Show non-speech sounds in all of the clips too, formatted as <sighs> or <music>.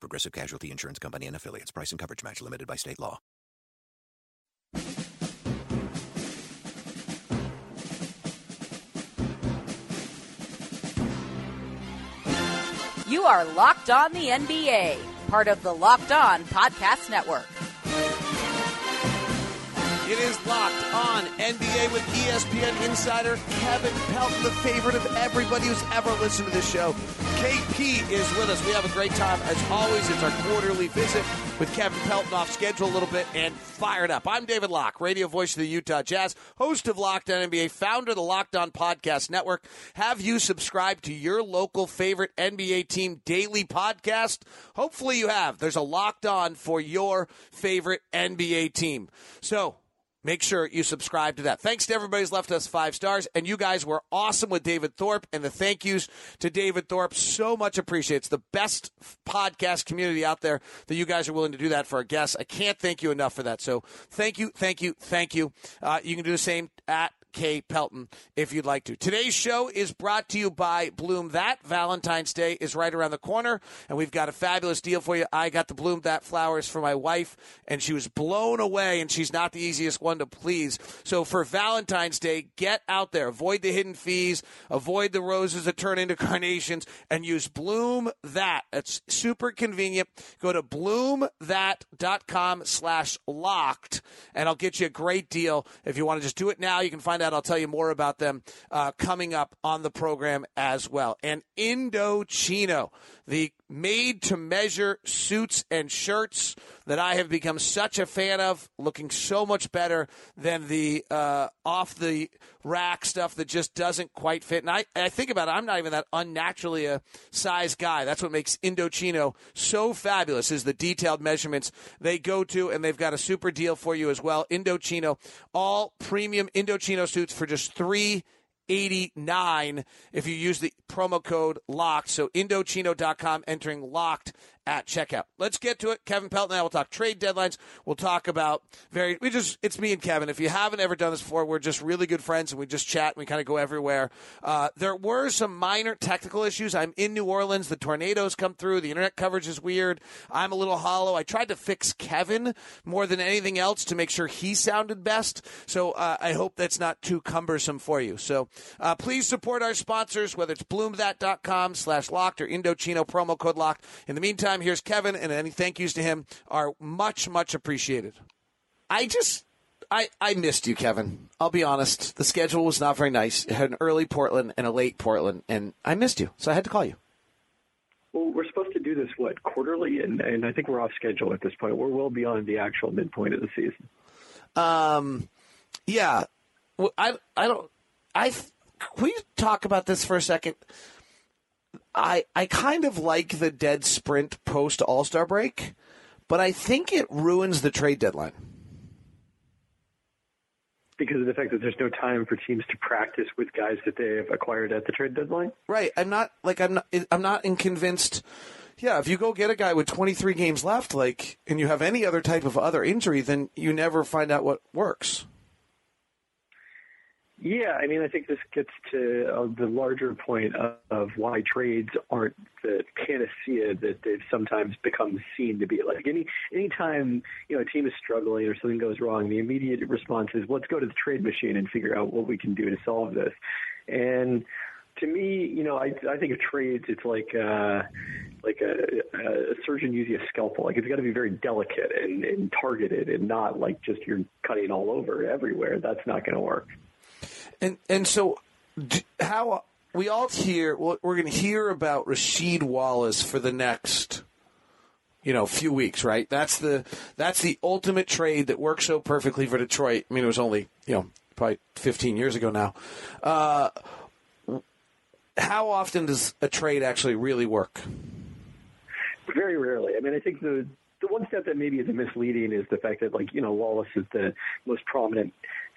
Progressive Casualty Insurance Company and affiliates. Price and coverage match limited by state law. You are Locked On the NBA, part of the Locked On Podcast Network. It is locked on NBA with ESPN insider Kevin Pelton, the favorite of everybody who's ever listened to this show. KP is with us. We have a great time. As always, it's our quarterly visit with Kevin Pelton off schedule a little bit and fired up. I'm David Locke, radio voice of the Utah Jazz, host of Locked On NBA, founder of the Locked On Podcast Network. Have you subscribed to your local favorite NBA team daily podcast? Hopefully you have. There's a Locked On for your favorite NBA team. So, Make sure you subscribe to that. Thanks to everybody who's left us five stars. And you guys were awesome with David Thorpe. And the thank yous to David Thorpe. So much appreciated. It's the best podcast community out there that you guys are willing to do that for our guests. I can't thank you enough for that. So thank you, thank you, thank you. Uh, you can do the same at K. Pelton if you'd like to. Today's show is brought to you by Bloom That. Valentine's Day is right around the corner, and we've got a fabulous deal for you. I got the Bloom That flowers for my wife, and she was blown away, and she's not the easiest one to please. So for Valentine's Day, get out there. Avoid the hidden fees, avoid the roses that turn into <laughs> carnations, and use Bloom That. It's super convenient. Go to bloomthat.com slash locked, and I'll get you a great deal. If you want to just do it now, you can find out. I'll tell you more about them uh, coming up on the program as well. And Indochino, the made to measure suits and shirts that I have become such a fan of, looking so much better than the uh, off the rack stuff that just doesn't quite fit. And I, I think about it, I'm not even that unnaturally a size guy. That's what makes Indochino so fabulous is the detailed measurements they go to, and they've got a super deal for you as well. Indochino, all premium Indochino suits for just three 89 if you use the promo code locked. So Indochino.com entering locked at checkout. Let's get to it. Kevin Pelton and I will talk trade deadlines. We'll talk about very, we just, it's me and Kevin. If you haven't ever done this before, we're just really good friends and we just chat and we kind of go everywhere. Uh, there were some minor technical issues. I'm in New Orleans. The tornadoes come through. The internet coverage is weird. I'm a little hollow. I tried to fix Kevin more than anything else to make sure he sounded best. So uh, I hope that's not too cumbersome for you. So uh, please support our sponsors, whether it's bloomthat.com slash locked or Indochino promo code locked. In the meantime, here's Kevin, and any thank yous to him are much, much appreciated. I just, I, I missed you, Kevin. I'll be honest. The schedule was not very nice. It had an early Portland and a late Portland, and I missed you, so I had to call you. Well, we're supposed to do this what quarterly, and, and I think we're off schedule at this point. We're well beyond the actual midpoint of the season. Um, yeah, well, I, I don't, I. Can we talk about this for a second? I I kind of like the dead sprint post All Star break, but I think it ruins the trade deadline. Because of the fact that there's no time for teams to practice with guys that they have acquired at the trade deadline. Right. I'm not like I'm not I'm not convinced. Yeah, if you go get a guy with 23 games left, like, and you have any other type of other injury, then you never find out what works. Yeah, I mean, I think this gets to uh, the larger point of, of why trades aren't the panacea that they've sometimes become seen to be. Like any anytime you know a team is struggling or something goes wrong, the immediate response is let's go to the trade machine and figure out what we can do to solve this. And to me, you know, I I think of trades. It's like uh, like a, a surgeon using a scalpel. Like it's got to be very delicate and, and targeted, and not like just you're cutting all over everywhere. That's not going to work. And and so how we all hear we're going to hear about Rasheed Wallace for the next you know few weeks, right? That's the that's the ultimate trade that works so perfectly for Detroit. I mean, it was only you know probably 15 years ago now. Uh, how often does a trade actually really work? Very rarely. I mean, I think the the one step that maybe is misleading is the fact that like you know Wallace is the most prominent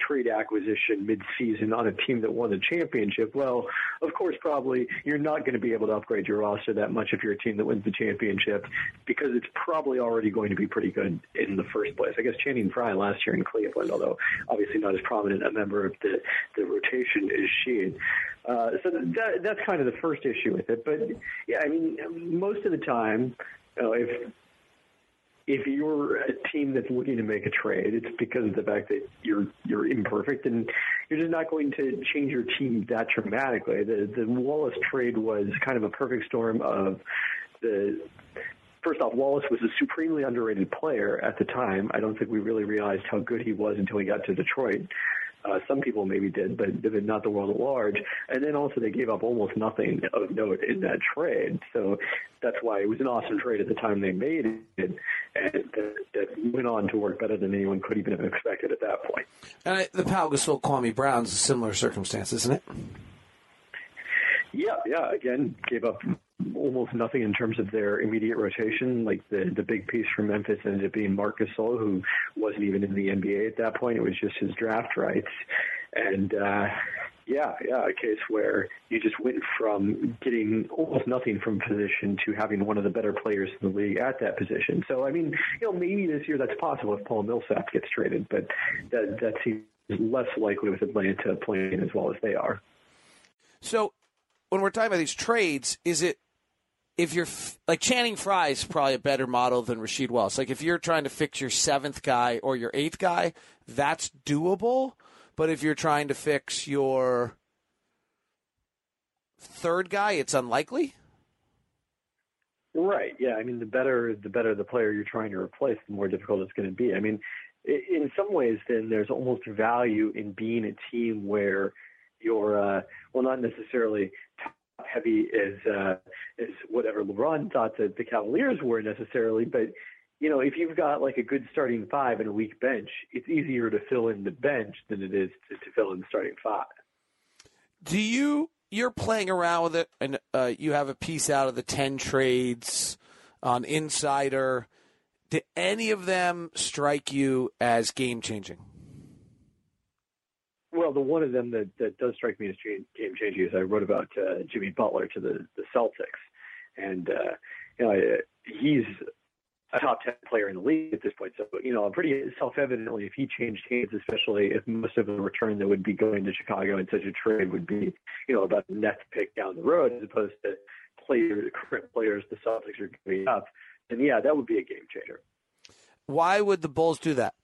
trade acquisition mid-season on a team that won the championship. Well, of course, probably you're not going to be able to upgrade your roster that much if you're a team that wins the championship because it's probably already going to be pretty good in the first place. I guess Channing Frye last year in Cleveland, although obviously not as prominent a member of the the rotation as Sheed. Uh, so that, that's kind of the first issue with it. But yeah, I mean, most of the time, you know, if if you're a team that's looking to make a trade, it's because of the fact that you're you're imperfect and you're just not going to change your team that dramatically. The the Wallace trade was kind of a perfect storm of the first off, Wallace was a supremely underrated player at the time. I don't think we really realized how good he was until he got to Detroit. Uh, some people maybe did, but not the world at large. And then also they gave up almost nothing of note in that trade. So that's why it was an awesome trade at the time they made it, and that, that went on to work better than anyone could even have expected at that point. And I, the Pau Gasol Kwame Brown's a similar circumstance, isn't it? Yeah, yeah. Again, gave up almost nothing in terms of their immediate rotation. Like the the big piece from Memphis ended up being Marcus Gasol, who wasn't even in the NBA at that point. It was just his draft rights, and uh, yeah, yeah, a case where you just went from getting almost nothing from position to having one of the better players in the league at that position. So I mean, you know, maybe this year that's possible if Paul Millsap gets traded, but that that seems less likely with Atlanta playing as well as they are. So when we're talking about these trades, is it if you're like Channing Frye is probably a better model than Rasheed Wallace. Like if you're trying to fix your seventh guy or your eighth guy, that's doable. But if you're trying to fix your third guy, it's unlikely. Right. Yeah. I mean, the better the better the player you're trying to replace, the more difficult it's going to be. I mean, in some ways, then there's almost value in being a team where you're uh, well, not necessarily heavy as uh, as whatever LeBron thought that the Cavaliers were necessarily, but you know, if you've got like a good starting five and a weak bench, it's easier to fill in the bench than it is to, to fill in the starting five. Do you? You're playing around with it, and uh, you have a piece out of the ten trades on Insider. Did any of them strike you as game changing? Well, the one of them that, that does strike me as game changing is I wrote about uh, Jimmy Butler to the, the Celtics, and uh, you know he's a top ten player in the league at this point. So you know, pretty self-evidently, if he changed hands, especially if most of the return that would be going to Chicago in such a trade would be you know about a net pick down the road as opposed to players, current players the Celtics are giving up, then yeah, that would be a game changer. Why would the Bulls do that?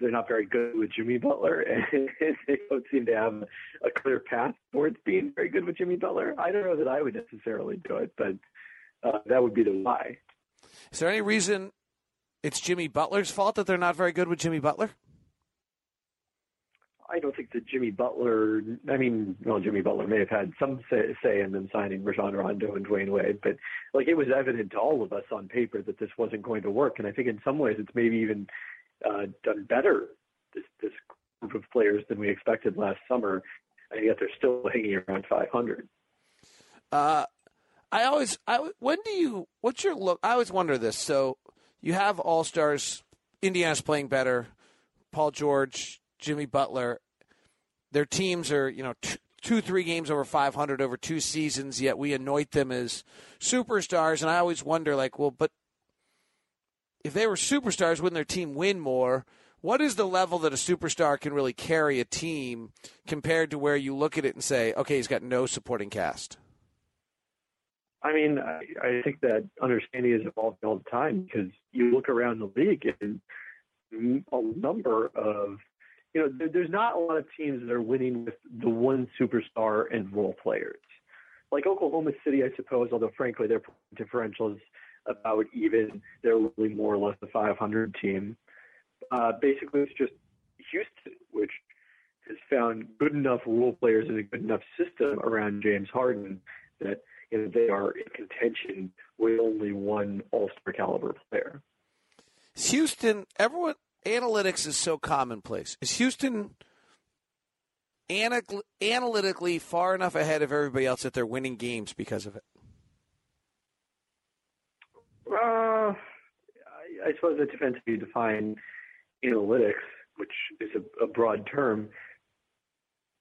They're not very good with Jimmy Butler, and <laughs> they don't seem to have a clear path towards being very good with Jimmy Butler. I don't know that I would necessarily do it, but uh, that would be the why. Is there any reason it's Jimmy Butler's fault that they're not very good with Jimmy Butler? I don't think that Jimmy Butler. I mean, well, Jimmy Butler may have had some say, say in them signing Rajon Rondo and Dwyane Wade, but like it was evident to all of us on paper that this wasn't going to work. And I think in some ways it's maybe even uh, done better this this group of players than we expected last summer, and yet they're still hanging around 500. Uh, I always, I when do you? What's your look? I always wonder this. So you have all stars. Indiana's playing better. Paul George, Jimmy Butler. Their teams are, you know, two, three games over 500 over two seasons. Yet we anoint them as superstars, and I always wonder, like, well, but if they were superstars, wouldn't their team win more? What is the level that a superstar can really carry a team compared to where you look at it and say, okay, he's got no supporting cast? I mean, I, I think that understanding is evolving all the time because you look around the league and a number of, you know, there, there's not a lot of teams that are winning with the one superstar and role players. Like Oklahoma City, I suppose, although frankly their differentials about even. They're really more or less the 500 team. Uh, basically, it's just Houston, which has found good enough role players and a good enough system around James Harden that you know, they are in contention with only one All Star caliber player. Houston, everyone analytics is so commonplace. Is Houston analytically far enough ahead of everybody else that they're winning games because of it? Uh, I, suppose it depends how you define analytics, which is a, a broad term.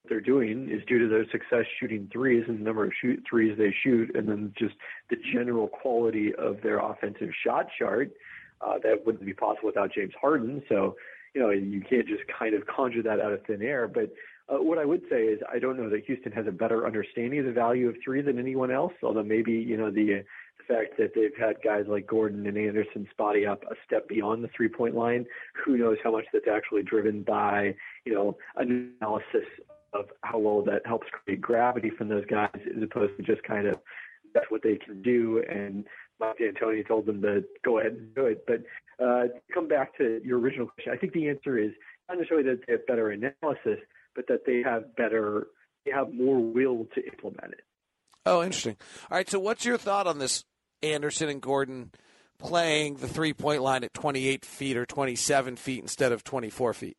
What they're doing is due to their success shooting threes and the number of shoot threes they shoot, and then just the general quality of their offensive shot chart. Uh, that wouldn't be possible without James Harden. So, you know, you can't just kind of conjure that out of thin air. But uh, what I would say is I don't know that Houston has a better understanding of the value of three than anyone else. Although maybe you know the fact that they've had guys like Gordon and Anderson spotty up a step beyond the three point line. Who knows how much that's actually driven by you know analysis of how well that helps create gravity from those guys, as opposed to just kind of that's what they can do and Mike D'Antoni told them to go ahead and do it. But uh, come back to your original question, I think the answer is not necessarily that they have better analysis, but that they have better, they have more will to implement it. Oh, interesting. All right. So, what's your thought on this Anderson and Gordon playing the three point line at 28 feet or 27 feet instead of 24 feet?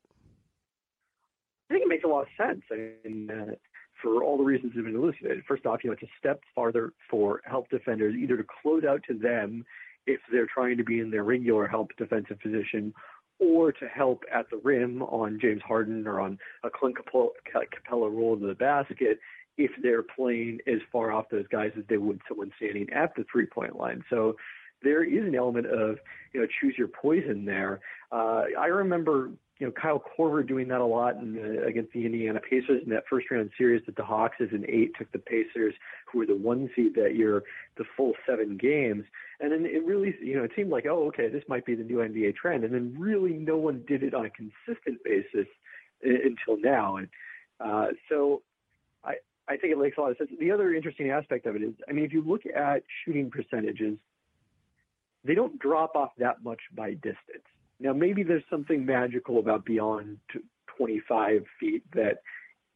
I think it makes a lot of sense. I mean, uh, for all the reasons that have been elucidated. First off, you know, it's a step farther for help defenders either to close out to them if they're trying to be in their regular help defensive position or to help at the rim on James Harden or on a Clint Capela roll to the basket if they're playing as far off those guys as they would someone standing at the three point line. So there is an element of, you know, choose your poison there. Uh, I remember you know Kyle Korver doing that a lot in the, against the Indiana Pacers in that first round series that the Hawks as an eight took the Pacers who were the one seed that year the full seven games and then it really you know it seemed like oh okay this might be the new NBA trend and then really no one did it on a consistent basis until now and uh, so I think it makes a lot of sense. The other interesting aspect of it is I mean if you look at shooting percentages they don't drop off that much by distance now, maybe there's something magical about beyond 25 feet that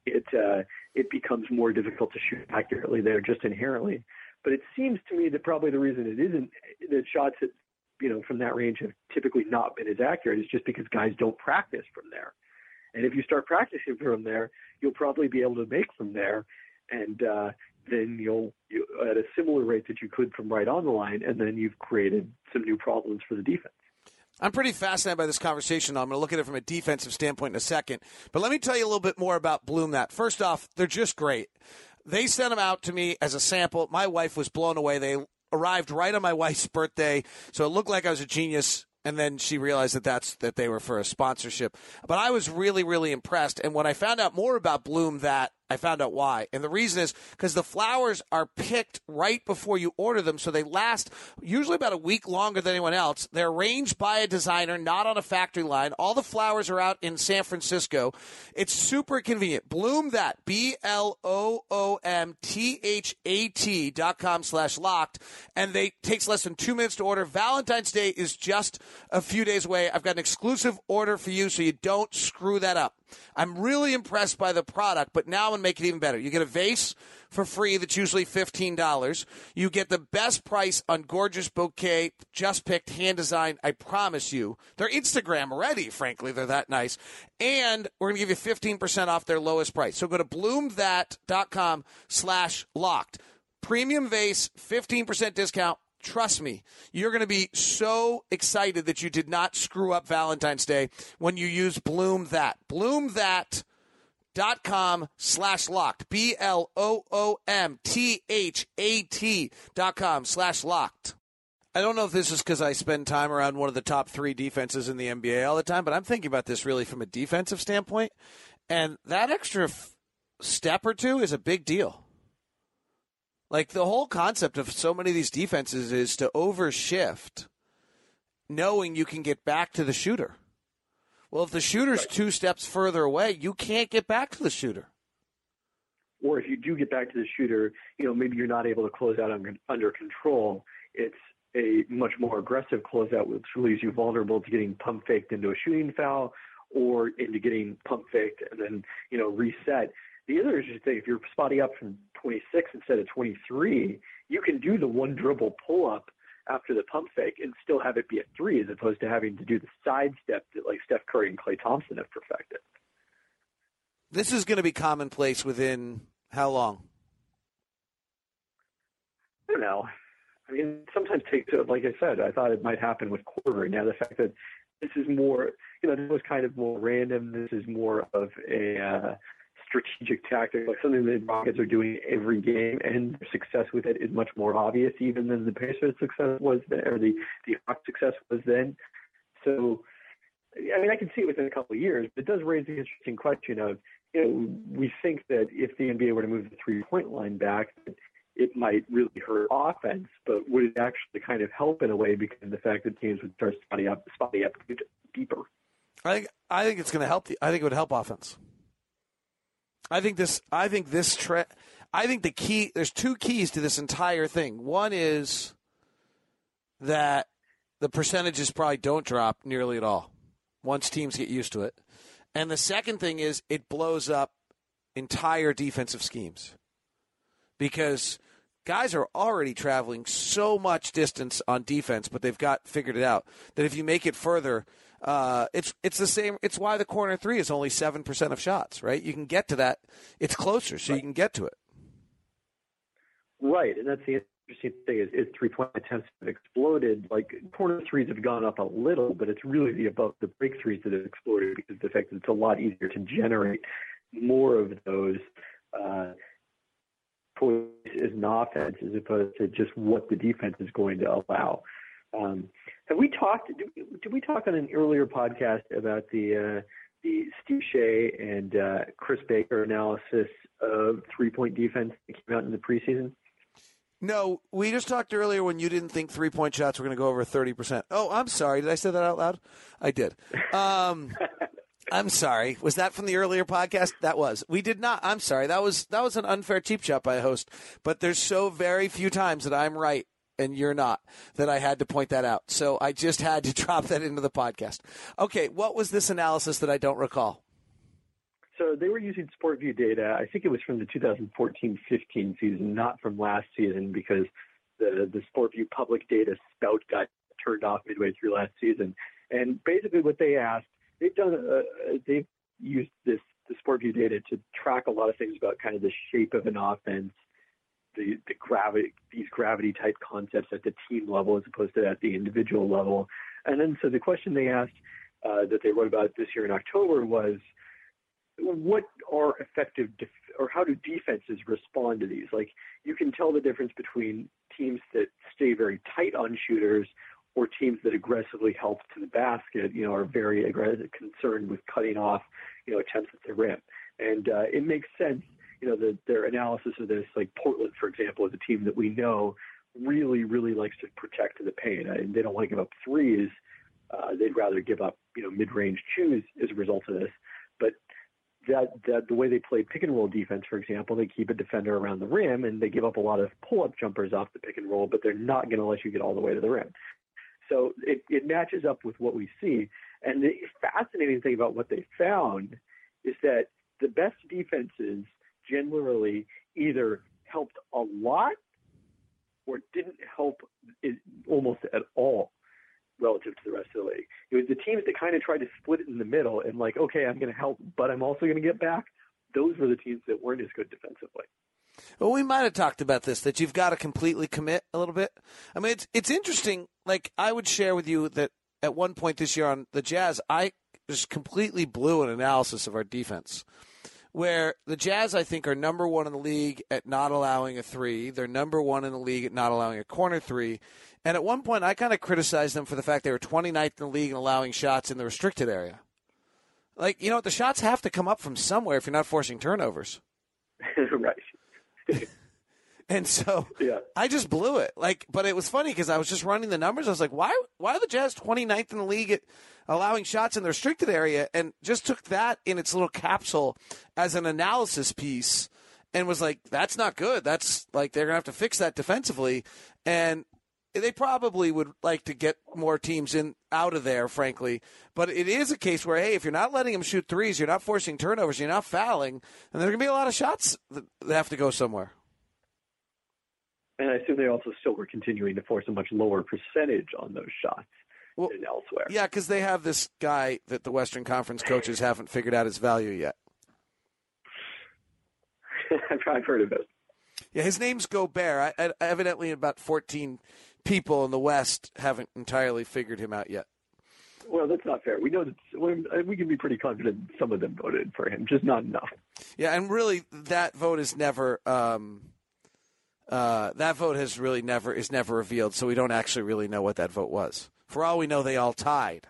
it uh, it becomes more difficult to shoot accurately there just inherently. But it seems to me that probably the reason it isn't that shots you know from that range have typically not been as accurate is just because guys don't practice from there. And if you start practicing from there, you'll probably be able to make from there, and uh, then you'll you, at a similar rate that you could from right on the line, and then you've created some new problems for the defense. I'm pretty fascinated by this conversation. I'm going to look at it from a defensive standpoint in a second. But let me tell you a little bit more about Bloom that. First off, they're just great. They sent them out to me as a sample. My wife was blown away. They arrived right on my <laughs> wife's birthday, so it looked like I was a genius and then she realized that that's that they were for a sponsorship. But I was really really impressed and when I found out more about Bloom that I found out why. And the reason is because the flowers are picked right before you order them, so they last usually about a week longer than anyone else. They're arranged by a designer, not on a factory line. All the flowers are out in San Francisco. It's super convenient. Bloom that, B L O O M T H A T dot com slash locked. And they takes less than two minutes to order. Valentine's Day is just a few days away. I've got an exclusive order for you so you don't screw that up. I'm really impressed by the product, but now I'm going to make it even better. You get a vase for free that's usually $15. You get the best price on gorgeous bouquet, just picked, hand designed. I promise you. They're Instagram ready, frankly. They're that nice. And we're going to give you 15% off their lowest price. So go to bloomthat.com slash locked. Premium vase, 15% discount Trust me, you're going to be so excited that you did not screw up Valentine's Day when you use Bloom That. Bloom That dot com slash locked. B L O O M T H A T dot com slash locked. I don't know if this is because I spend time around one of the top three defenses in the NBA all the time, but I'm thinking about this really from a defensive standpoint. And that extra f- step or two is a big deal. Like the whole concept of so many of these defenses is to overshift, knowing you can get back to the shooter. Well, if the shooter's right. two steps further away, you can't get back to the shooter. Or if you do get back to the shooter, you know maybe you're not able to close out under, under control. It's a much more aggressive closeout, which leaves you vulnerable to getting pump faked into a shooting foul or into getting pump faked and then you know reset. The other is just if you're spotting up from 26 instead of 23, you can do the one dribble pull up after the pump fake and still have it be a three as opposed to having to do the side step that like Steph Curry and Klay Thompson have perfected. This is going to be commonplace within how long? I don't know. I mean, sometimes takes like I said, I thought it might happen with Korver. Now the fact that this is more, you know, this was kind of more random. This is more of a uh, strategic tactic, like something that Rockets are doing every game, and their success with it is much more obvious even than the Pacers' success was then, or the the Hawks' success was then. So, I mean, I can see it within a couple of years, but it does raise the interesting question of, you know, we think that if the NBA were to move the three-point line back, it might really hurt offense, but would it actually kind of help in a way because of the fact that teams would start spotting up, spotting up deeper? I think I think it's going to help. The, I think it would help offense. I think this. I think this trend. I think the key. There's two keys to this entire thing. One is that the percentages probably don't drop nearly at all once teams get used to it, and the second thing is it blows up entire defensive schemes because guys are already traveling so much distance on defense, but they've got figured it out that if you make it further, uh, it's it's the same. It's why the corner three is only seven percent of shots. Right, you can get to that. It's closer, so right. you can get to it. Right, and that's the interesting thing is, is three point attempts have exploded. Like corner threes have gone up a little, but it's really the above the break threes that have exploded because the fact that it's a lot easier to generate more of those. Uh, as an offense as opposed to just what the defense is going to allow. Um, have we talked? Did, we talk on an earlier podcast about the uh, the Steve Shea and uh, Chris Baker analysis of three point defense that came out in the preseason? No, we just talked earlier when you didn't think three point shots were going to go over thirty percent. Oh, I'm sorry. Did I say that out loud? I did. Um, <laughs> I'm sorry. Was that from the earlier podcast? That was. We did not. I'm sorry. That was that was an unfair cheap shot by a host. But there's so very few times that I'm right and you're not that I had to point that out. So I just had to <laughs> drop that into the podcast. Okay, what was this analysis that I don't recall? So they were using SportVU data. I think it was from the 2014-15 season, not from last season, because the the SportVU public data spout got turned off midway through last season. And basically, what they asked they've done a, they've used this the SportVU data to track a lot of things about kind of the shape of an offense, the the gravity these gravity type concepts at the team level as opposed to at the individual level. And then so the question they asked uh, that they wrote about this year in October was what are effective def- or how do defenses respond to these? Like you can tell the difference between teams that stay very tight on shooters or teams that aggressively help to the basket, you know, are very aggressive, concerned with cutting off, you know, attempts at the rim. And uh, it makes sense, you know, the, their analysis of this, like Portland, for example, is a team that we know really, really likes to protect the paint. And they don't want to give up threes. Uh, they'd rather give up, you know, mid-range chews as a result of this. But that, that the way they play pick and roll defense, for example, they keep a defender around the rim and they give up a lot of pull-up jumpers off the pick and roll, but they're not going to let you get all the way to the rim. So it, it matches up with what we see. And the fascinating thing about what they found is that the best defenses generally either helped a lot or didn't help almost at all relative to the rest of the league. It was the teams that kind of tried to split it in the middle and like, okay, I'm going to help, but I'm also going to get back. Those were the teams that weren't as good defensively. Well, we might have talked about this that you've got to completely commit a little bit. I mean, it's it's interesting. Like I would share with you that at one point this year on the Jazz, I just completely blew an analysis of our defense. Where the Jazz, I think, are number one in the league at not allowing a three. They're number one in the league at not allowing a corner three. And at one point, I kind of criticized them for the fact they were 29th in the league in allowing shots in the restricted area. Like, you know, the shots have to come up from somewhere if you're not forcing turnovers. <laughs> right. <laughs> and so yeah. I just blew it. Like, but it was funny because I was just running the numbers. I was like, why, why are the Jazz 29th in the league at allowing shots in the restricted area? And just took that in its little capsule as an analysis piece and was like, that's not good. That's like, they're going to have to fix that defensively. And they probably would like to get more teams in out of there, frankly. But it is a case where, hey, if you're not letting them shoot threes, you're not forcing turnovers, you're not fouling, and there are going to be a lot of shots that have to go somewhere. And I assume they also still were continuing to force a much lower percentage on those shots well, than elsewhere. Yeah, because they have this guy that the Western Conference coaches haven't figured out his value yet. <laughs> I've heard of it. Yeah, his name's Gobert. I, I, evidently, about 14 people in the West haven't entirely figured him out yet. Well, that's not fair. We know that we can be pretty confident some of them voted for him, just not enough. Yeah, and really, that vote is never. Um, uh, that vote has really never is never revealed, so we don't actually really know what that vote was. For all we know, they all tied.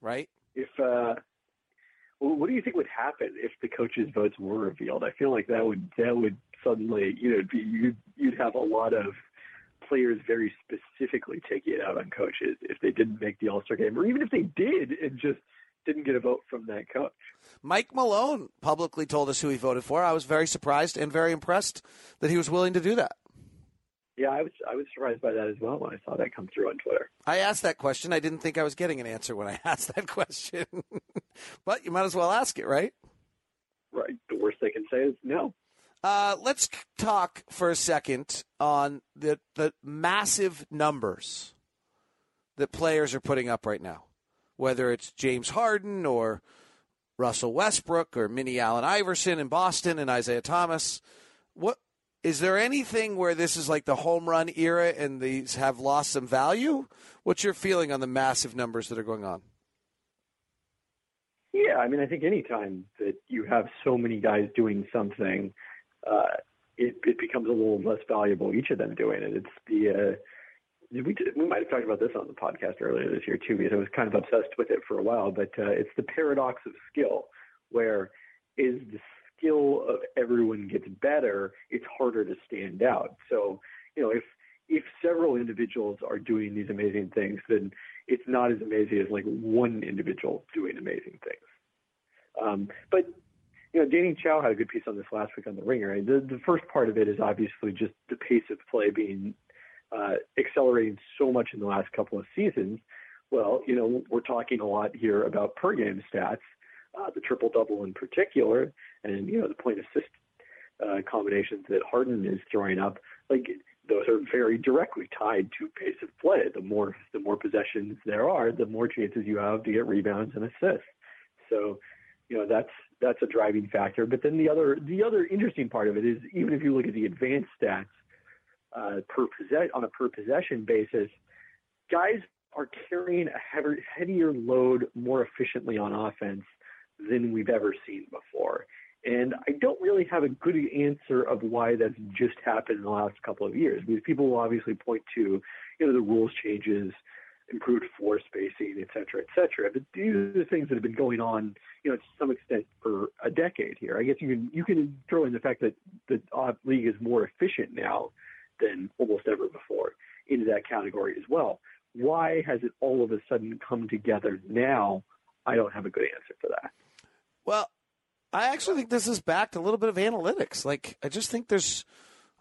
Right? If uh, what do you think would happen if the coaches' votes were revealed? I feel like that would that would suddenly, you know, be, you'd you'd have a lot of players very specifically taking it out on coaches if they didn't make the All Star game, or even if they did and just didn't get a vote from that coach. Mike Malone publicly told us who he voted for. I was very surprised and very impressed that he was willing to do that. Yeah, I was I was surprised by that as well when I saw that come through on Twitter. I asked that question. I didn't think I was getting an answer when I <laughs> asked that question. <laughs> but you might as well ask it, right? Right. The worst they can say is no. Uh, let's talk for a second on the the massive numbers that players are putting up right now, whether it's James Harden or Russell Westbrook or Mini Allen Iverson in Boston and Isaiah Thomas. What is there anything where this is like the home run era and these have lost some value? What's your feeling on the massive numbers that are going on? Yeah, I mean, I think anytime that you have so many guys doing something uh, it, it becomes a little less valuable. Each of them doing it. It's the uh, we we might have talked about this on the podcast earlier this year too, because I was kind of obsessed with it for a while. But uh, it's the paradox of skill, where is the skill of everyone gets better, it's harder to stand out. So you know if if several individuals are doing these amazing things, then it's not as amazing as like one individual doing amazing things. Um, but you know, Danny Chau had a good piece on this last week on the Ringer. The the first part of it is obviously just the pace of play being uh, accelerating so much in the last couple of seasons. Well, you know, we're talking a lot here about per game stats, uh, the triple double in particular, and you know the point assist uh, combinations that Harden is throwing up. Like those are very directly tied to pace of play. The more the more possessions there are, the more chances you have to get rebounds and assists. So, you know, that's that's a driving factor. But then the other the other interesting part of it is even if you look at the advanced stats uh, per possess on a per possession basis, guys are carrying a heavier, heavier load more efficiently on offense than we've ever seen before. And I don't really have a good answer of why that's just happened in the last couple of years because people will obviously point to, you know, the rules changes, improved floor spacing, et cetera, et cetera. But these are the things that have been going on, you know, to some extent for a decade here. I guess you can you can throw in the fact that the league is more efficient now than almost ever before into that category as well. Why has it all of a sudden come together now? I don't have a good answer for that. Well, I actually think this is back to a little bit of analytics. Like I just think there's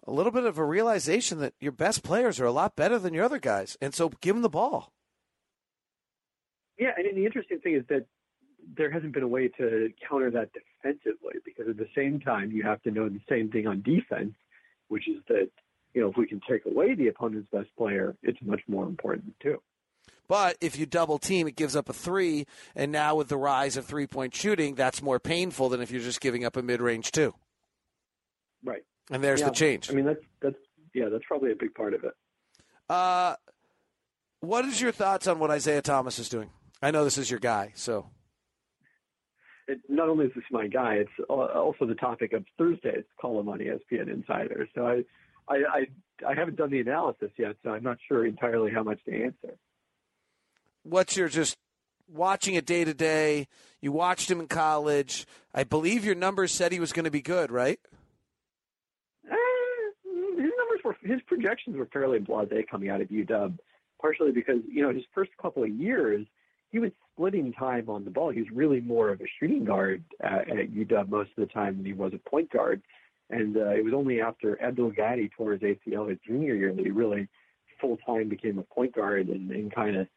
a little bit of a realization that your best players are a lot better than your other guys, and so give them the ball. Yeah, and the interesting thing is that there hasn't been a way to counter that defensively because at the same time you have to know the same thing on defense, which is that you know if we can take away the opponent's best player, it's much more important too. But if you double team, it gives up a three, and now with the rise of three point shooting, that's more painful than if you're just giving up a mid range two. Right. And there's yeah, the change. I mean that's that's yeah, that's probably a big part of it. Uh, what is your thoughts on what Isaiah Thomas is doing? I know this is your guy, so. It, not only is this my guy, it's also the topic of Thursday's column on ESPN Insider. So I, I, I, I haven't done the analysis yet, so I'm not sure entirely how much to answer. What's your just watching it day to day? You watched him in college. I believe your numbers said he was going to be good, right? Uh, his numbers were his projections were fairly blasé coming out of UW, partially because you know his first couple of years he was splitting time on the ball. He was really more of a shooting guard at, at UW most of the time than he was a point guard. And uh, it was only after Abdul Gaddy tore his ACL his junior year that he really full time became a point guard and, and kind of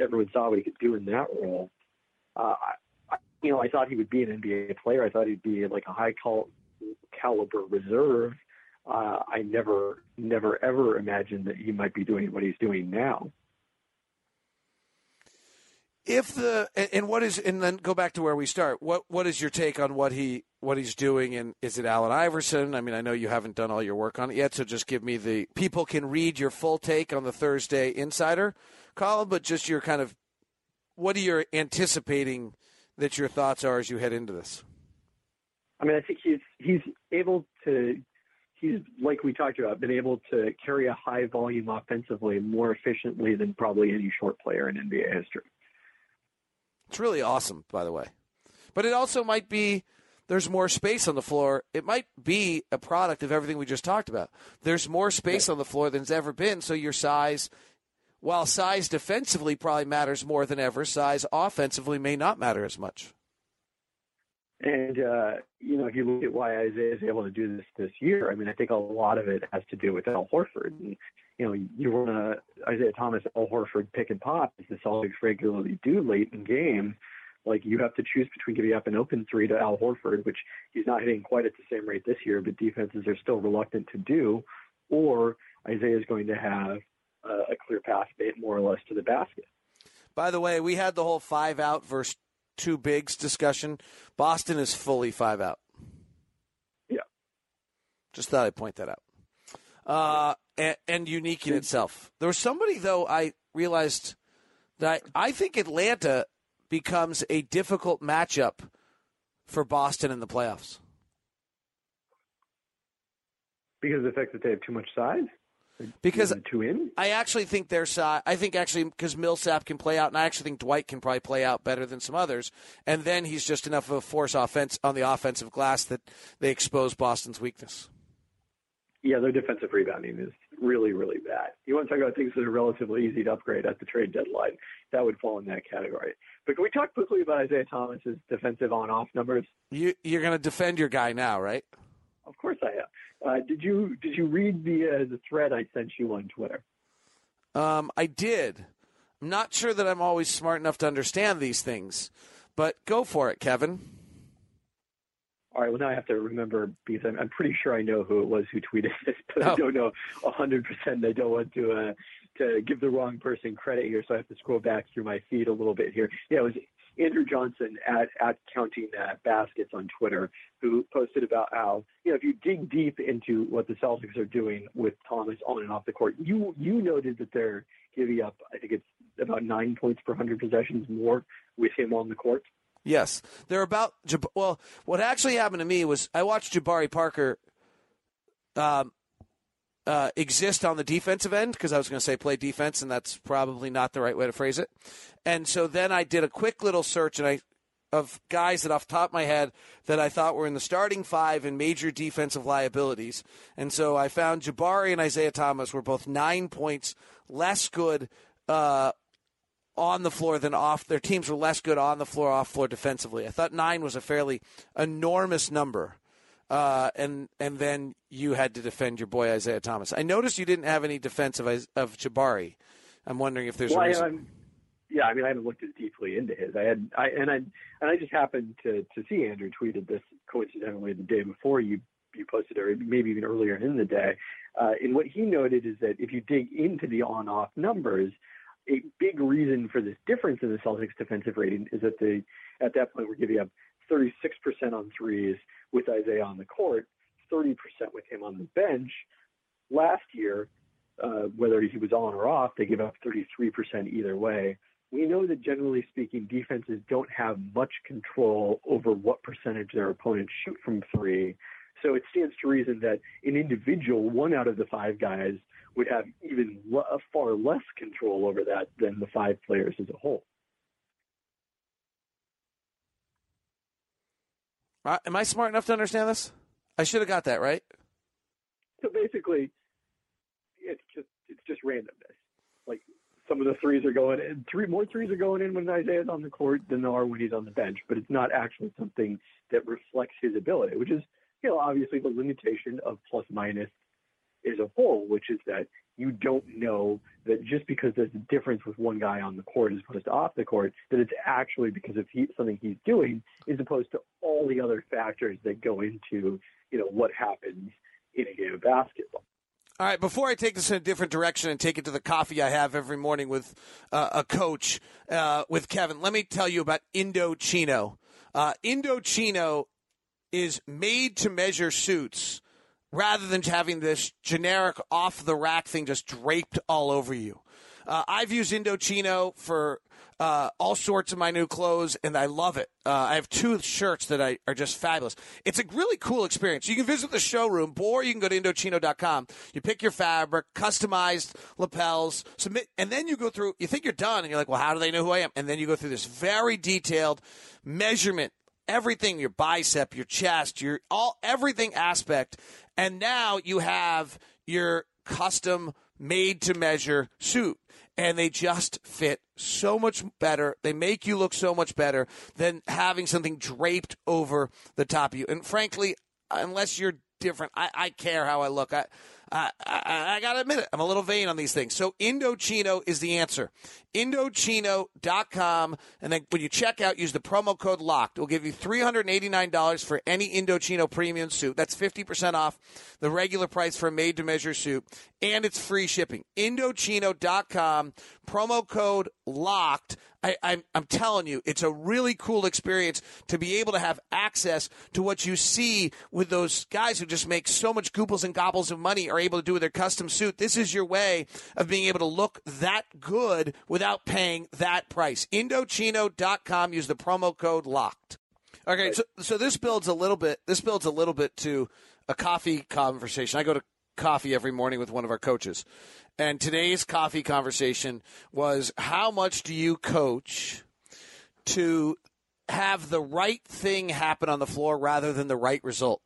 everyone saw what he could do in that role. Uh, I, you know, I thought he would be an NBA player. I thought he'd be like a high cal- caliber reserve. Uh, I never, never, ever imagined that he might be doing what he's doing now if the and what is and then go back to where we start. What what is your take on what he what he's doing, and is it Allen Iverson? I mean, I know you haven't done all your work on it yet, so just give me the people can read your full take on the Thursday Insider column, but just your kind of what are you anticipating that your thoughts are as you head into this? I mean, I think he's he's able to he's like we talked about, been able to carry a high volume offensively more efficiently than probably any short player in NBA history. It's really awesome, by the way. But it also might be there's more space on the floor. It might be a product of everything we just talked about. There's more space on the floor than there's ever been, so your size while size defensively probably matters more than ever, size offensively may not matter as much. And uh, you know, if you look at why Isaiah is able to do this this year, I mean, I think a lot of it has to do with Al Horford. And, you know, you run a Isaiah Thomas, Al Horford pick and pop, as the Celtics regularly do late in games. Like you have to choose between giving up an open three to Al Horford, which he's not hitting quite at the same rate this year, but defenses are still reluctant to do, or Isaiah is going to have a clear path, more or less, to the basket. By the way, we had the whole five out versus two bigs discussion. Boston is fully five out. Yeah. Just thought I'd point that out. Uh, and, and, unique in itself. There was somebody, though, I realized that I, I think Atlanta becomes a difficult matchup for Boston in the playoffs. Because of the fact that they have too much size? Because two in. I actually think their side. I think actually because Millsap can play out, and I actually think Dwight can probably play out better than some others. And then he's just enough of a force offense on the offensive glass that they expose Boston's weakness. Yeah, their defensive rebounding is really, really bad. You want to talk about things that are relatively easy to upgrade at the trade deadline? That would fall in that category. But can we talk quickly about Isaiah Thomas's defensive on-off numbers? You, you're going to defend your guy now, right? Of course I am. Uh, did you did you read the uh, the thread I sent you on Twitter? Um, I did. I'm not sure that I'm always smart enough to understand these things, but go for it, Kevin. All right. Well, now I have to remember because I'm, I'm pretty sure I know who it was who tweeted <laughs> this, but oh. I don't know 100. percent I don't want to uh, to give the wrong person credit here, so I have to scroll back through my feed a little bit here. Yeah, it was Andrew Johnson at, at Counting uh, Baskets on Twitter, who posted about how, you know, if you dig deep into what the Celtics are doing with Thomas on and off the court, you you noted that they're giving up, I think it's about nine points per 100 possessions more with him on the court. Yes. They're about, well, what actually happened to me was I watched Jabari Parker um, uh, exist on the defensive end because I was going to say play defense, and that's probably not the right way to phrase it. And so then I did a quick little search, and I of guys that off top of my head that I thought were in the starting five and major defensive liabilities. And so I found Jabari and Isaiah Thomas were both nine points less good uh, on the floor than off. Their teams were less good on the floor, off floor defensively. I thought nine was a fairly enormous number uh, and and then you had to defend your boy Isaiah Thomas. I noticed you didn't have any defense of of Jabari. I'm wondering if there's well, a reason. I, yeah, I mean, I haven't looked as deeply into his. I had, I and I and I just happened to to see Andrew tweeted this coincidentally the day before you you posted it, or maybe even earlier in the day. Uh, and what he noted is that if you dig into the on-off numbers, a big reason for this difference in the Celtics defensive rating is that they, at that point, were giving up 36% on threes with Isaiah on the court, 30% with him on the bench. Last year, uh, whether he was on or off, they give up 33% either way. We know that generally speaking, defenses don't have much control over what percentage their opponents shoot from three. So it stands to reason that an individual, one out of the five guys, would have even far less control over that than the five players as a whole. Am I smart enough to understand this? I should have got that right. So basically, it's just it's just randomness. Like some of the threes are going in, three more threes are going in when Isaiah's on the court than there are when he's on the bench. But it's not actually something that reflects his ability, which is you know obviously the limitation of plus minus as a whole, which is that you don't know that just because there's a difference with one guy on the court as opposed to off the court, that it's actually because of he, something he's doing, as opposed to all the other factors that go into, you know, what happens in a game of basketball. All right, before I take this in a different direction and take it to the coffee I have every morning with uh, a coach, uh, with Kevin, let me tell you about Indochino. Uh, Indochino is made to measure suits rather than having this generic off the rack thing just draped all over you. Uh, I've used Indochino for uh, all sorts of my new clothes, and I love it. Uh, I have two shirts that I, are just fabulous. It's a really cool experience. You can visit the showroom, or you can go to Indochino.com. You pick your fabric, customized lapels, submit, and then you go through. You think you're done, and you're like, "Well, how do they know who I am?" And then you go through this very detailed measurement everything your bicep your chest your all everything aspect and now you have your custom made to measure suit and they just fit so much better. They make you look so much better than having something draped over the top of you. And frankly, unless you're different, I, I care how I look. I, I, I, I got to admit it, I'm a little vain on these things. So Indochino is the answer. Indochino.com. And then when you check out, use the promo code LOCKED. It will give you $389 for any Indochino premium suit. That's 50% off the regular price for a made to measure suit. And it's free shipping. Indochino.com. Promo code LOCKED. I, I'm, I'm telling you, it's a really cool experience to be able to have access to what you see with those guys who just make so much gooples and gobbles of money are able to do with their custom suit. This is your way of being able to look that good without paying that price. Indochino.com. Use the promo code LOCKED. Okay, so, so this builds a little bit. This builds a little bit to a coffee conversation. I go to coffee every morning with one of our coaches, and today's coffee conversation was how much do you coach to have the right thing happen on the floor rather than the right result?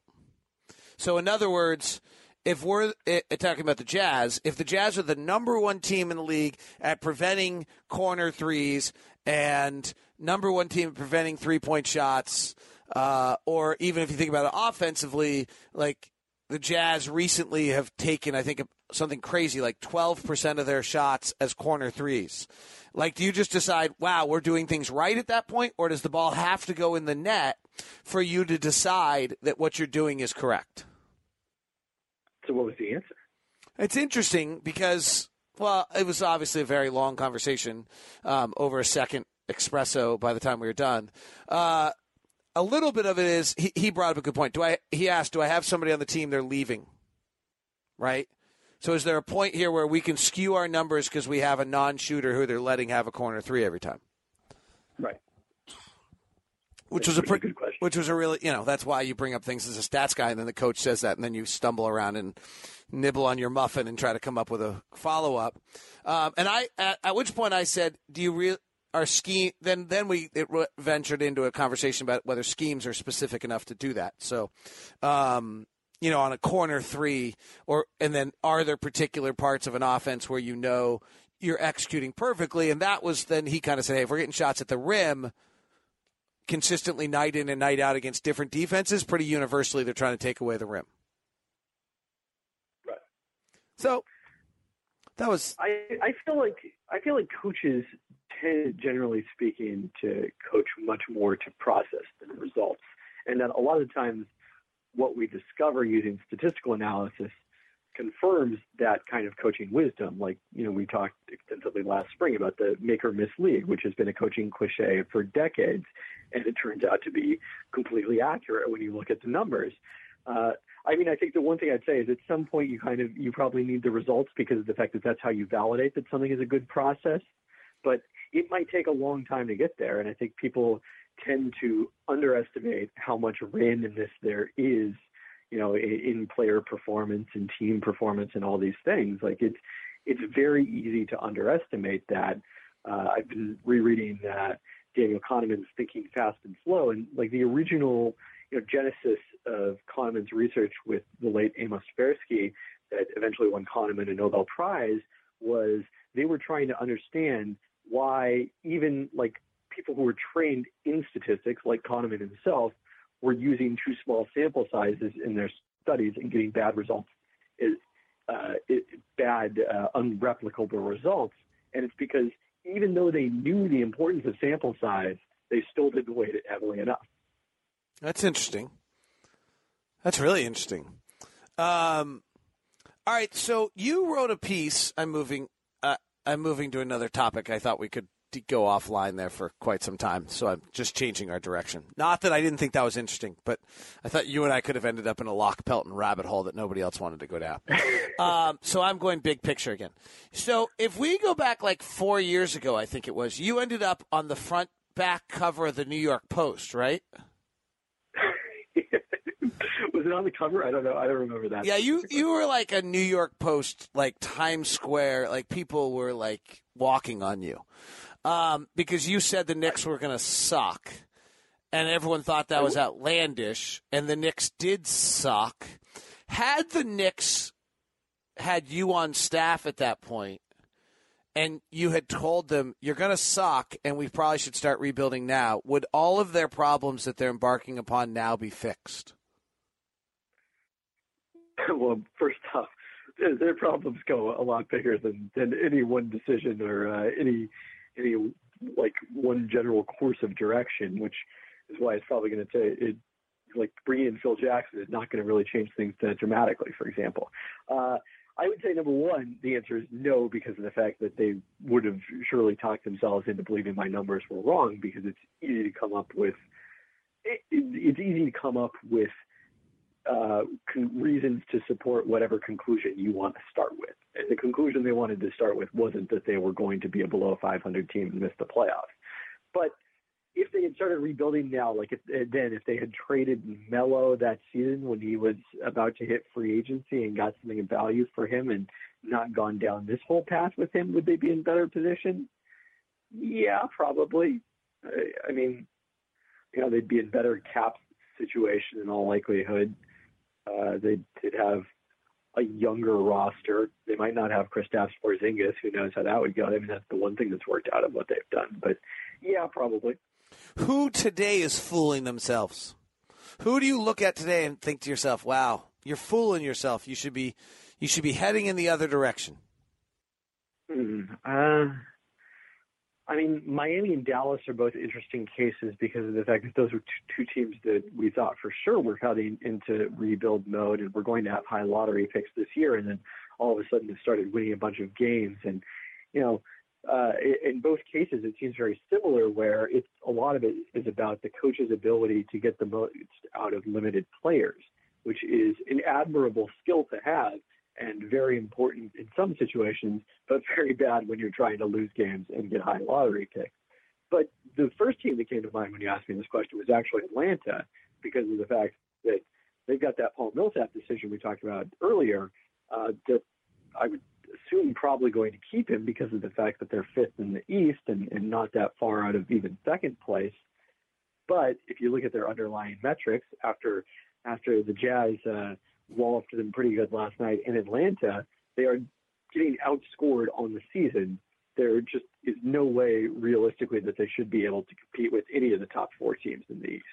So, in other words, if we're uh, talking about the Jazz, if the Jazz are the number one team in the league at preventing corner threes and number one team preventing three point shots, uh, or even if you think about it offensively, like the Jazz recently have taken, I think, something crazy like 12% of their shots as corner threes. Like, do you just decide, wow, we're doing things right at that point, or does the ball have to go in the net for you to decide that what you're doing is correct? So, what was the answer? It's interesting because, well, it was obviously a very long conversation um, over a second espresso by the time we were done. Uh, a little bit of it is he, he brought up a good point. Do I? He asked, "Do I have somebody on the team they're leaving?" Right. So is there a point here where we can skew our numbers because we have a non-shooter who they're letting have a corner three every time? Right. Which was a pretty good question. Which was a really, you know, that's why you bring up things as a stats guy, and then the coach says that, and then you stumble around and nibble on your muffin and try to come up with a follow up. Um, and I, at, at which point I said, "Do you really?" Our scheme then then we it re- ventured into a conversation about whether schemes are specific enough to do that. So, um, you know, on a corner three, or and then are there particular parts of an offense where you know you're executing perfectly? And that was then he kind of said, "Hey, if we're getting shots at the rim." Consistently, night in and night out against different defenses, pretty universally, they're trying to take away the rim. Right. So that was I I feel like I feel like coaches tend, generally speaking, to coach much more to process than results, and that a lot of times what we discover using statistical analysis confirms that kind of coaching wisdom. Like you know, we talked extensively last spring about the make or miss league, which has been a coaching cliche for decades, and it turns out to be completely accurate when you look at the numbers. Uh, I mean, I think the one thing I'd say is at some point you kind of you probably need the results because of the fact that that's how you validate that something is a good process. But it might take a long time to get there, and I think people tend to underestimate how much randomness there is, you know, in, player performance and team performance and all these things. Like it's it's very easy to underestimate that. Uh, I've been rereading uh, Daniel Kahneman's Thinking Fast and Slow, and like the original you know, genesis of Kahneman's research with the late Amos Tversky that eventually won Kahneman a Nobel Prize was they were trying to understand why even like people who were trained in statistics, like Kahneman himself, were using too small sample sizes in their studies and getting bad results, is uh, it, bad, uh, unreplicable results. And it's because even though they knew the importance of sample size, they still didn't weight it heavily enough. That's interesting. That's really interesting. Um, all right, so you wrote a piece. I'm moving. Uh, I'm moving to another topic. I thought we could go offline there for quite some time, so I'm just changing our direction. Not that I didn't think that was interesting, but I thought you and I could have ended up in a Locke Pelton rabbit hole that nobody else wanted to go down. <laughs> um, so I'm going big picture again. So if we go back like four years ago, I think it was, you ended up on the front back cover of the New York Post, right? <laughs> was it on the cover? I don't know. I don't remember that. Yeah, you you were like a New York Post, like Times Square, like people were like walking on you um, because you said the Knicks were going to suck, and everyone thought that was outlandish, and the Knicks did suck. Had the Knicks had you on staff at that point, and you had told them you're going to suck, and we probably should start rebuilding now, would all of their problems that they're embarking upon now be fixed? <laughs> well, first off, their problems go a lot bigger than than any one decision or uh, any any like one general course of direction, which is why it's probably going to take it. Like bringing in Phil Jackson is not going to really change things dramatically. For example, uh, I would say number one, the answer is no, because of the fact that they would have surely talked themselves into believing my numbers were wrong, because it's easy to come up with. It, it, it's easy to come up with uh, con- reasons to support whatever conclusion you want to start with. The conclusion they wanted to start with wasn't that they were going to be a below 500 team and miss the playoffs. But if they had started rebuilding now, like if, then if they had traded Melo that season when he was about to hit free agency and got something of value for him and not gone down this whole path with him, would they be in better position? Yeah, probably. I, I mean, you know, they'd be in better cap situation in all likelihood. Uh, they'd, they'd have a younger roster. They might not have Kristaps Porzingis. Who knows how that would go? I mean, that's the one thing that's worked out of what they've done. But yeah, probably. Who today is fooling themselves? Who do you look at today and think to yourself, "Wow, you're fooling yourself. You should be, you should be heading in the other direction." Hmm. Uh, I mean, Miami and Dallas are both interesting cases because of the fact that those were two, two teams that we thought for sure were heading into rebuild mode and we're going to have high lottery picks this year. And then all of a sudden they started winning a bunch of games. And, you know, uh, in both cases, it seems very similar where it's a lot of it is about the coach's ability to get the most out of limited players, which is an admirable skill to have and very important in some situations, but very bad when you're trying to lose games and get high lottery picks. But the first team that came to mind when you asked me this question was actually Atlanta because of the fact that they've got that Paul Millsap decision we talked about earlier uh, that I would assume probably going to keep him because of the fact that they're fifth in the East and, and not that far out of even second place. But if you look at their underlying metrics after after the Jazz uh, walloped them pretty good last night in Atlanta. They are getting outscored on the season. There just is no way realistically that they should be able to compete with any of the top four teams in the East.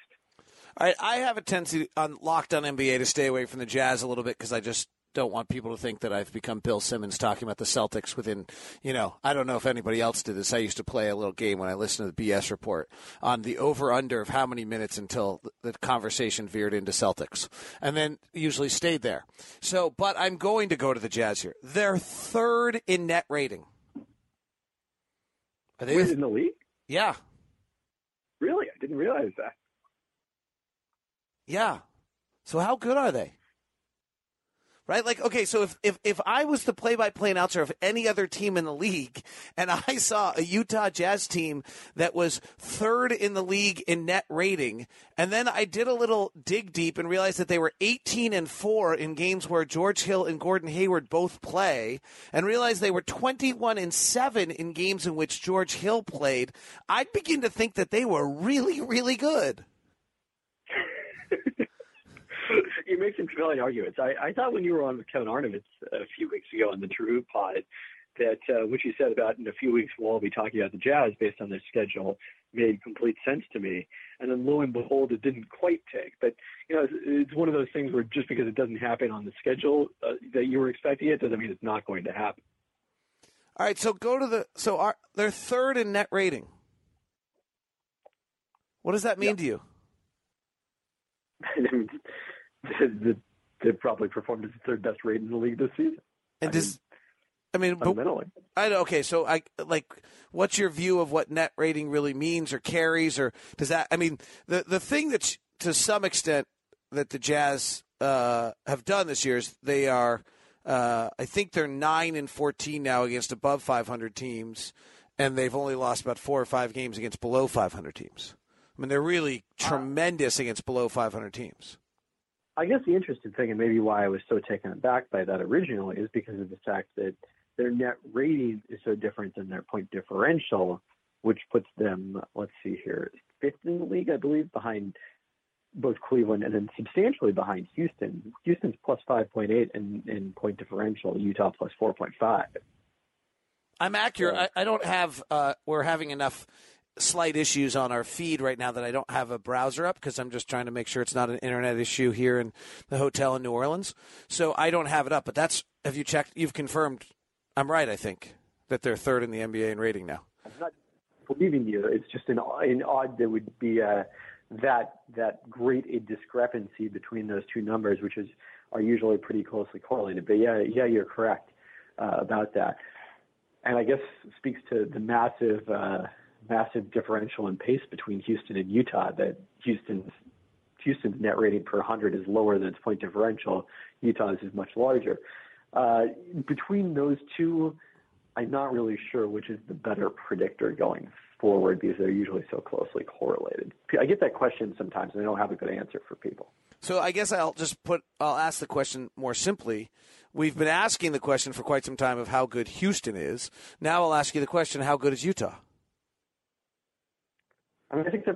All right, I have a tendency on Locked On NBA to stay away from the Jazz a little bit because I just don't want people to think that I've become Bill Simmons talking about the Celtics within, you know, I don't know if anybody else did this. I used to play a little game when I listened to the BS report on the over under of how many minutes until the conversation veered into Celtics and then usually stayed there. So, but I'm going to go to the Jazz here. They're third in net rating. Are they Wait, in the league? Yeah. Really? I didn't realize that. Yeah. So how good are they? Right? Like, okay, so if, if, if I was the play by play announcer of any other team in the league and I saw a Utah Jazz team that was third in the league in net rating, and then I did a little dig deep and realized that they were 18 and 4 in games where George Hill and Gordon Hayward both play, and realized they were 21 and 7 in games in which George Hill played, I'd begin to think that they were really, really good. <laughs> you make some compelling arguments. I, I thought when you were on with Kevin Arnovitz a few weeks ago on the True Pod that uh, what you said about in a few weeks we'll all be talking about the Jazz based on their schedule made complete sense to me. And then lo and behold, it didn't quite take. But you know, it's, it's one of those things where just because it doesn't happen on the schedule uh, that you were expecting it doesn't mean it's not going to happen. All right, so go to the so our, they're third in net rating. What does that mean to you? <laughs> <laughs> they probably performed as the third best rate in the league this season. And I does, mean, I mean, fundamentally. I know. Okay, so I like. What's your view of what net rating really means, or carries, or does that? I mean, the the thing that to some extent that the Jazz uh, have done this year is they are. Uh, I think they're nine and fourteen now against above 500 teams, and they've only lost about four or five games against below 500 teams. I mean, they're really tremendous against below 500 teams. I guess the interesting thing, and maybe why I was so taken aback by that originally, is because of the fact that their net rating is so different than their point differential, which puts them, let's see here, fifth in the league, I believe, behind both Cleveland and then substantially behind Houston. Houston's plus 5.8 in, in point differential, Utah plus 4.5. I'm accurate. I, I don't have, uh, we're having enough slight issues on our feed right now that I don't have a browser up because I'm just trying to make sure it's not an internet issue here in the hotel in New Orleans. So I don't have it up. But that's have you checked? You've confirmed. I'm right. I think that they're third in the NBA in rating now. I'm not believing you. It's just an, an odd there would be a, that that great a discrepancy between those two numbers, which is are usually pretty closely correlated. But yeah, yeah, you're correct uh, about that. And I guess speaks to the massive. Uh, massive differential in pace between Houston and Utah. That Houston's Houston's net rating per 100 is lower than its point differential. Utah's is much larger. Uh, between those two, I'm not really sure which is the better predictor going forward because they're usually so closely correlated. I get that question sometimes, and I don't have a good answer for people. So I guess I'll just put I'll ask the question more simply. We've been asking the question for quite some time of how good Houston is. Now I'll ask you the question: How good is Utah? I mean, I think they're,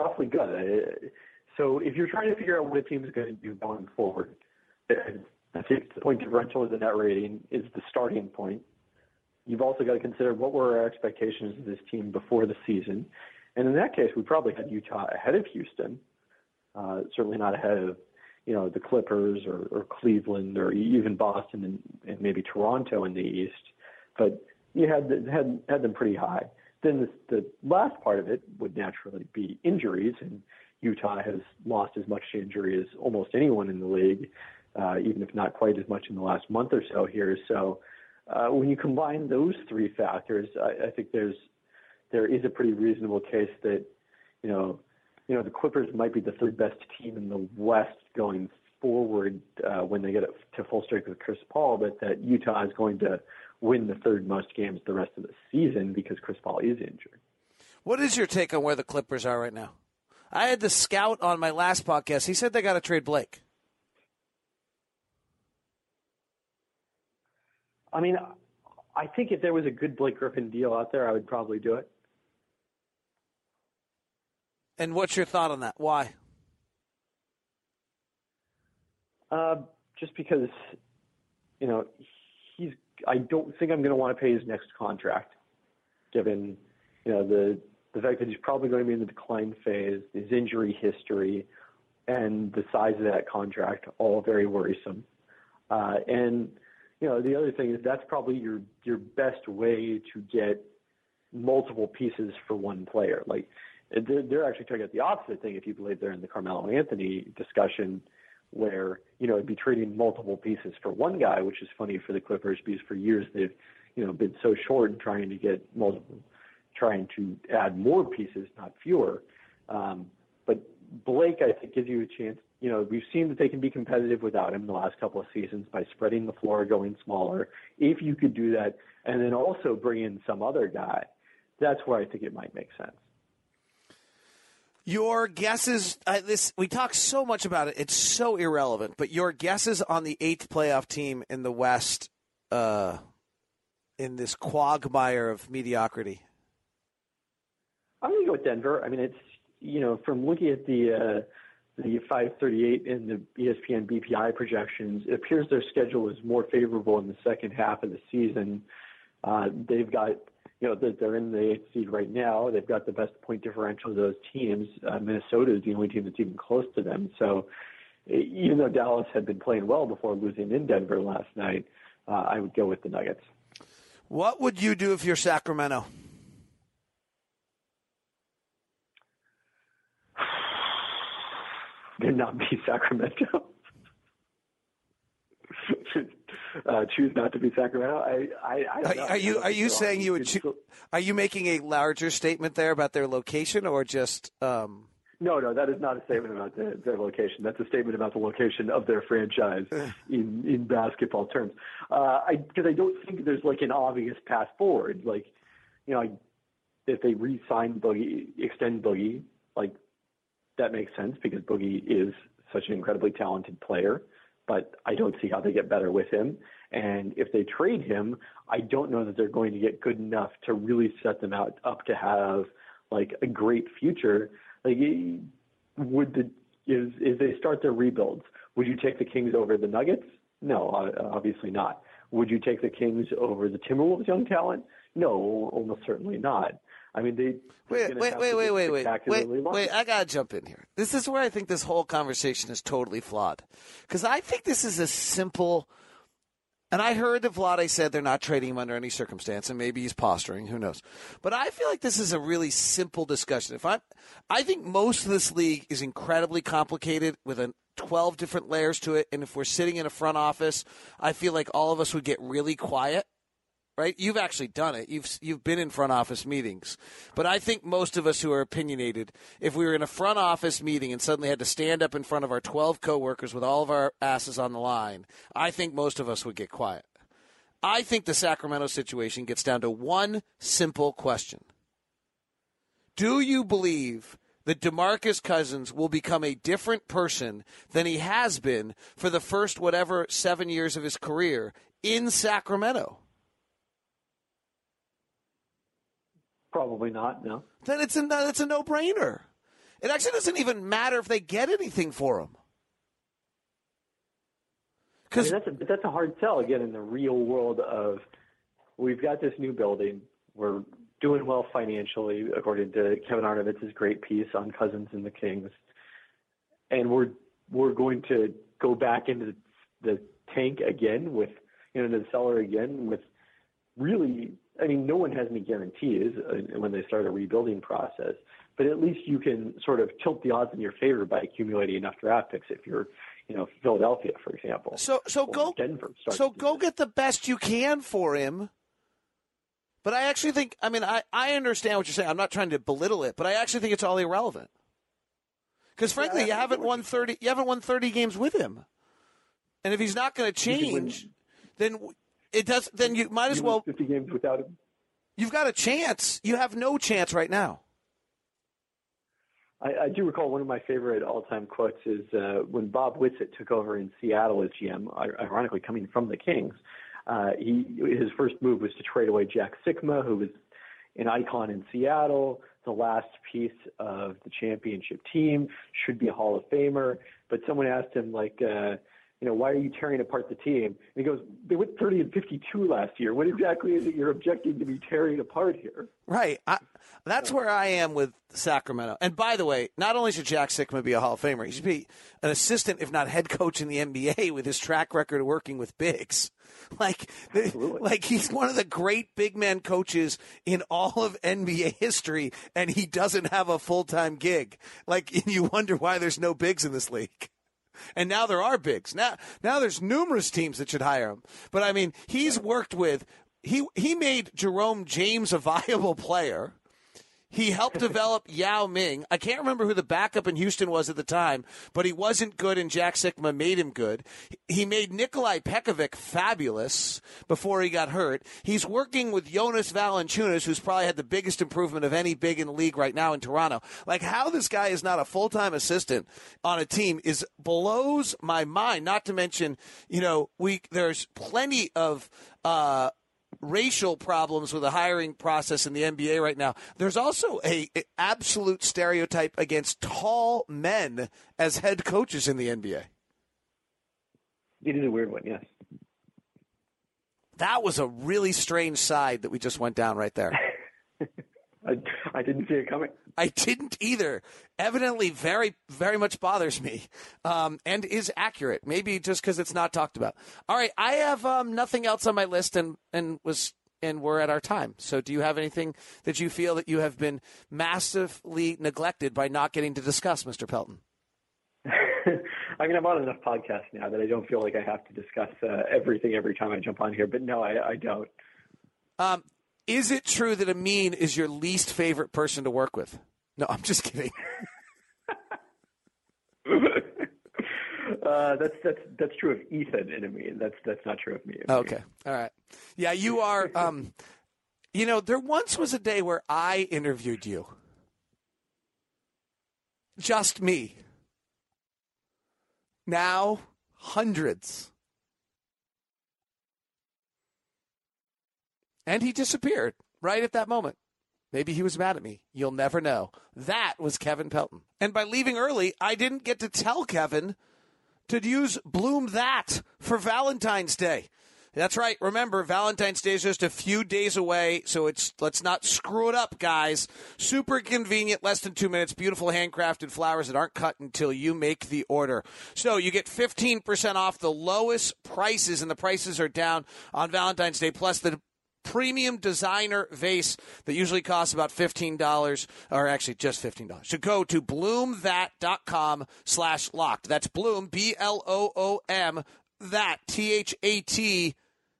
awfully good. So if you're trying to figure out what a team is going to do going forward, I think the point differential of the net rating is the starting point. You've also got to consider what were our expectations of this team before the season. And in that case, we probably had Utah ahead of Houston, uh, certainly not ahead of, you know, the Clippers or, or Cleveland or even Boston and, and maybe Toronto in the East. But you had had had them pretty high. Then the, the last part of it would naturally be injuries, and Utah has lost as much to injury as almost anyone in the league, uh, even if not quite as much in the last month or so here. So uh, when you combine those three factors, I, I think there's there is a pretty reasonable case that you know you know the Clippers might be the third best team in the West going forward uh, when they get to full strength with Chris Paul, but that Utah is going to win the third most games the rest of the season because Chris Paul is injured. What is your take on where the Clippers are right now? I had the scout on my last podcast. He said they got to trade Blake. I mean, I think if there was a good Blake Griffin deal out there, I would probably do it. And what's your thought on that? Why? Uh, just because, you know, he's I don't think I'm going to want to pay his next contract, given you know the the fact that he's probably going to be in the decline phase, his injury history, and the size of that contract, all very worrisome. Uh, and you know the other thing is that's probably your your best way to get multiple pieces for one player. Like they're, they're actually talking about the opposite thing if you believe they're in the Carmelo Anthony discussion where you know it'd be trading multiple pieces for one guy, which is funny for the Clippers because for years they've you know been so short in trying to get multiple, trying to add more pieces, not fewer. Um, but Blake, I think, gives you a chance. You know, we've seen that they can be competitive without him the last couple of seasons by spreading the floor, going smaller. If you could do that, and then also bring in some other guy, that's where I think it might make sense. Your guesses. Uh, this we talk so much about it; it's so irrelevant. But your guesses on the eighth playoff team in the West, uh, in this quagmire of mediocrity. I'm going to go with Denver. I mean, it's you know from looking at the uh, the 538 and the ESPN BPI projections, it appears their schedule is more favorable in the second half of the season. Uh, they've got you know, they're in the eighth seed right now. They've got the best point differential of those teams. Uh, Minnesota is the only team that's even close to them. So even though Dallas had been playing well before losing in Denver last night, uh, I would go with the Nuggets. What would you do if you're Sacramento? <sighs> Did not be Sacramento. <laughs> <laughs> uh, choose not to be Sacramento. I, I, I. Are, are you are you saying you would? Cho- are you making a larger statement there about their location, or just? Um, No, no, that is not a statement about their, their location. That's a statement about the location of their franchise <laughs> in in basketball terms. Uh, I because I don't think there's like an obvious path forward. Like, you know, I, if they re-sign Boogie, extend Boogie, like that makes sense because Boogie is such an incredibly talented player. But I don't see how they get better with him. And if they trade him, I don't know that they're going to get good enough to really set them out up to have like a great future. Like, would the is is they start their rebuilds? Would you take the Kings over the Nuggets? No, obviously not. Would you take the Kings over the Timberwolves' young talent? No, almost certainly not. I mean, they wait, wait, wait, wait, wait, wait, wait, wait! I gotta jump in here. This is where I think this whole conversation is totally flawed, because I think this is a simple. And I heard that Vlade said they're not trading him under any circumstance, and maybe he's posturing. Who knows? But I feel like this is a really simple discussion. If I, I think most of this league is incredibly complicated with a 12 different layers to it. And if we're sitting in a front office, I feel like all of us would get really quiet right? You've actually done it. You've you've been in front office meetings. But I think most of us who are opinionated, if we were in a front office meeting and suddenly had to stand up in front of our 12 coworkers with all of our asses on the line, I think most of us would get quiet. I think the Sacramento situation gets down to one simple question. Do you believe that DeMarcus Cousins will become a different person than he has been for the first whatever 7 years of his career in Sacramento? Probably not. No. then it's a it's a no brainer. It actually doesn't even matter if they get anything for him. I Because mean, that's a that's a hard sell again in the real world of we've got this new building. We're doing well financially, according to Kevin Arnovitz's great piece on Cousins and the Kings, and we're we're going to go back into the tank again with you know the cellar again with really. I mean, no one has any guarantees uh, when they start a rebuilding process, but at least you can sort of tilt the odds in your favor by accumulating enough draft picks. If you're, you know, Philadelphia, for example. so so go Denver. so go get the best you can for him. But I actually think I mean I, I understand what you're saying. I'm not trying to belittle it, but I actually think it's all irrelevant. Because frankly, I you haven't won thirty. You haven't won thirty games with him, and if he's not going to You could win- change, then it does. Then you might as You well. 50 games without him. You've got a chance. You have no chance right now. I, I do recall one of my favorite all-time quotes is uh, when Bob Whitsitt took over in Seattle as GM, ironically coming from the Kings. Uh, he his first move was to trade away Jack Sikma, who was an icon in Seattle, the last piece of the championship team, should be a Hall of Famer. But someone asked him like. Uh, you know, why are you tearing apart the team? And he goes, they went 30 and 52 last year. What exactly is it you're objecting to be tearing apart here? Right. I, that's where I am with Sacramento. And by the way, not only should Jack Sikma be a Hall of Famer, he should be an assistant, if not head coach in the NBA with his track record of working with bigs. <laughs> Like, Absolutely. like he's one of the great big man coaches in all of NBA history, and he doesn't have a full time gig. Like, and <laughs> you wonder why there's no bigs in this league. And now there are bigs. Now, now there's numerous teams that should hire him. But I mean, he's worked with. He he made Jerome James a <laughs> viable player. He helped develop Yao Ming. I can't remember who the backup in Houston was at the time, but he wasn't good, and Jack Sikma made him good. He made Nikolai Pekovic fabulous before he got hurt. He's working with Jonas Valanciunas, who's probably had the biggest improvement of any big in the league right now in Toronto. Like how this guy is not a full time assistant on a team is blows my mind. Not to mention, you know, we there's plenty of. Uh, racial problems with the hiring process in the NBA right now. There's also a, a absolute stereotype against tall men as head coaches in the NBA. It is a weird one, yes. That was a really strange side that we just went down right there. <laughs> I, I didn't see it coming. I didn't either. Evidently, very, very much bothers me, um, and is accurate. Maybe just because it's not talked about. All right, I have um, nothing else on my list, and and was and we're at our time. So, do you have anything that you feel that you have been massively neglected by not getting to discuss, Mr. Pelton? <laughs> I mean, I'm on enough podcasts now that I don't feel like I have to discuss uh, everything every time I jump on here. But no, I, I don't. Um, is it true that Amin is your least favorite person to work with? No, I'm just kidding. <laughs> uh, that's that's that's true of Ethan and Amin. That's that's not true of me. Okay, all right. Yeah, you are. Um, you know, there once was a day where I interviewed you. Just me. Now, hundreds. And he disappeared right at that moment. Maybe he was mad at me. You'll never know. That was Kevin Pelton. And by leaving early, I didn't get to tell Kevin to use Bloom That for Valentine's Day. That's right. Remember, Valentine's Day is just a few days away, so it's let's not screw it up, guys. Super convenient, less than two minutes. Beautiful handcrafted flowers that aren't cut until you make the order. So you get 15% off the lowest prices, and the prices are down on Valentine's Day. Plus the premium designer vase that usually costs about $15 or actually just $15 so go to bloomthat.com slash locked. That's bloom b-l-o-o-m that t-h-a-t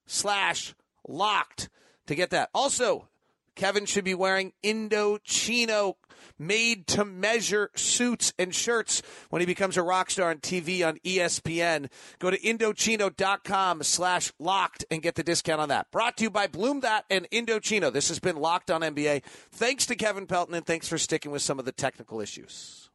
slash locked to get that. Also kevin should be wearing indochino made to measure suits and shirts when he becomes a rock star on TV on ESPN. Go to Indochino.com slash locked and get the discount on that. Brought to you by Bloom That and Indochino. This has been Locked on NBA. Thanks to Kevin Pelton and thanks for sticking with some of the technical issues.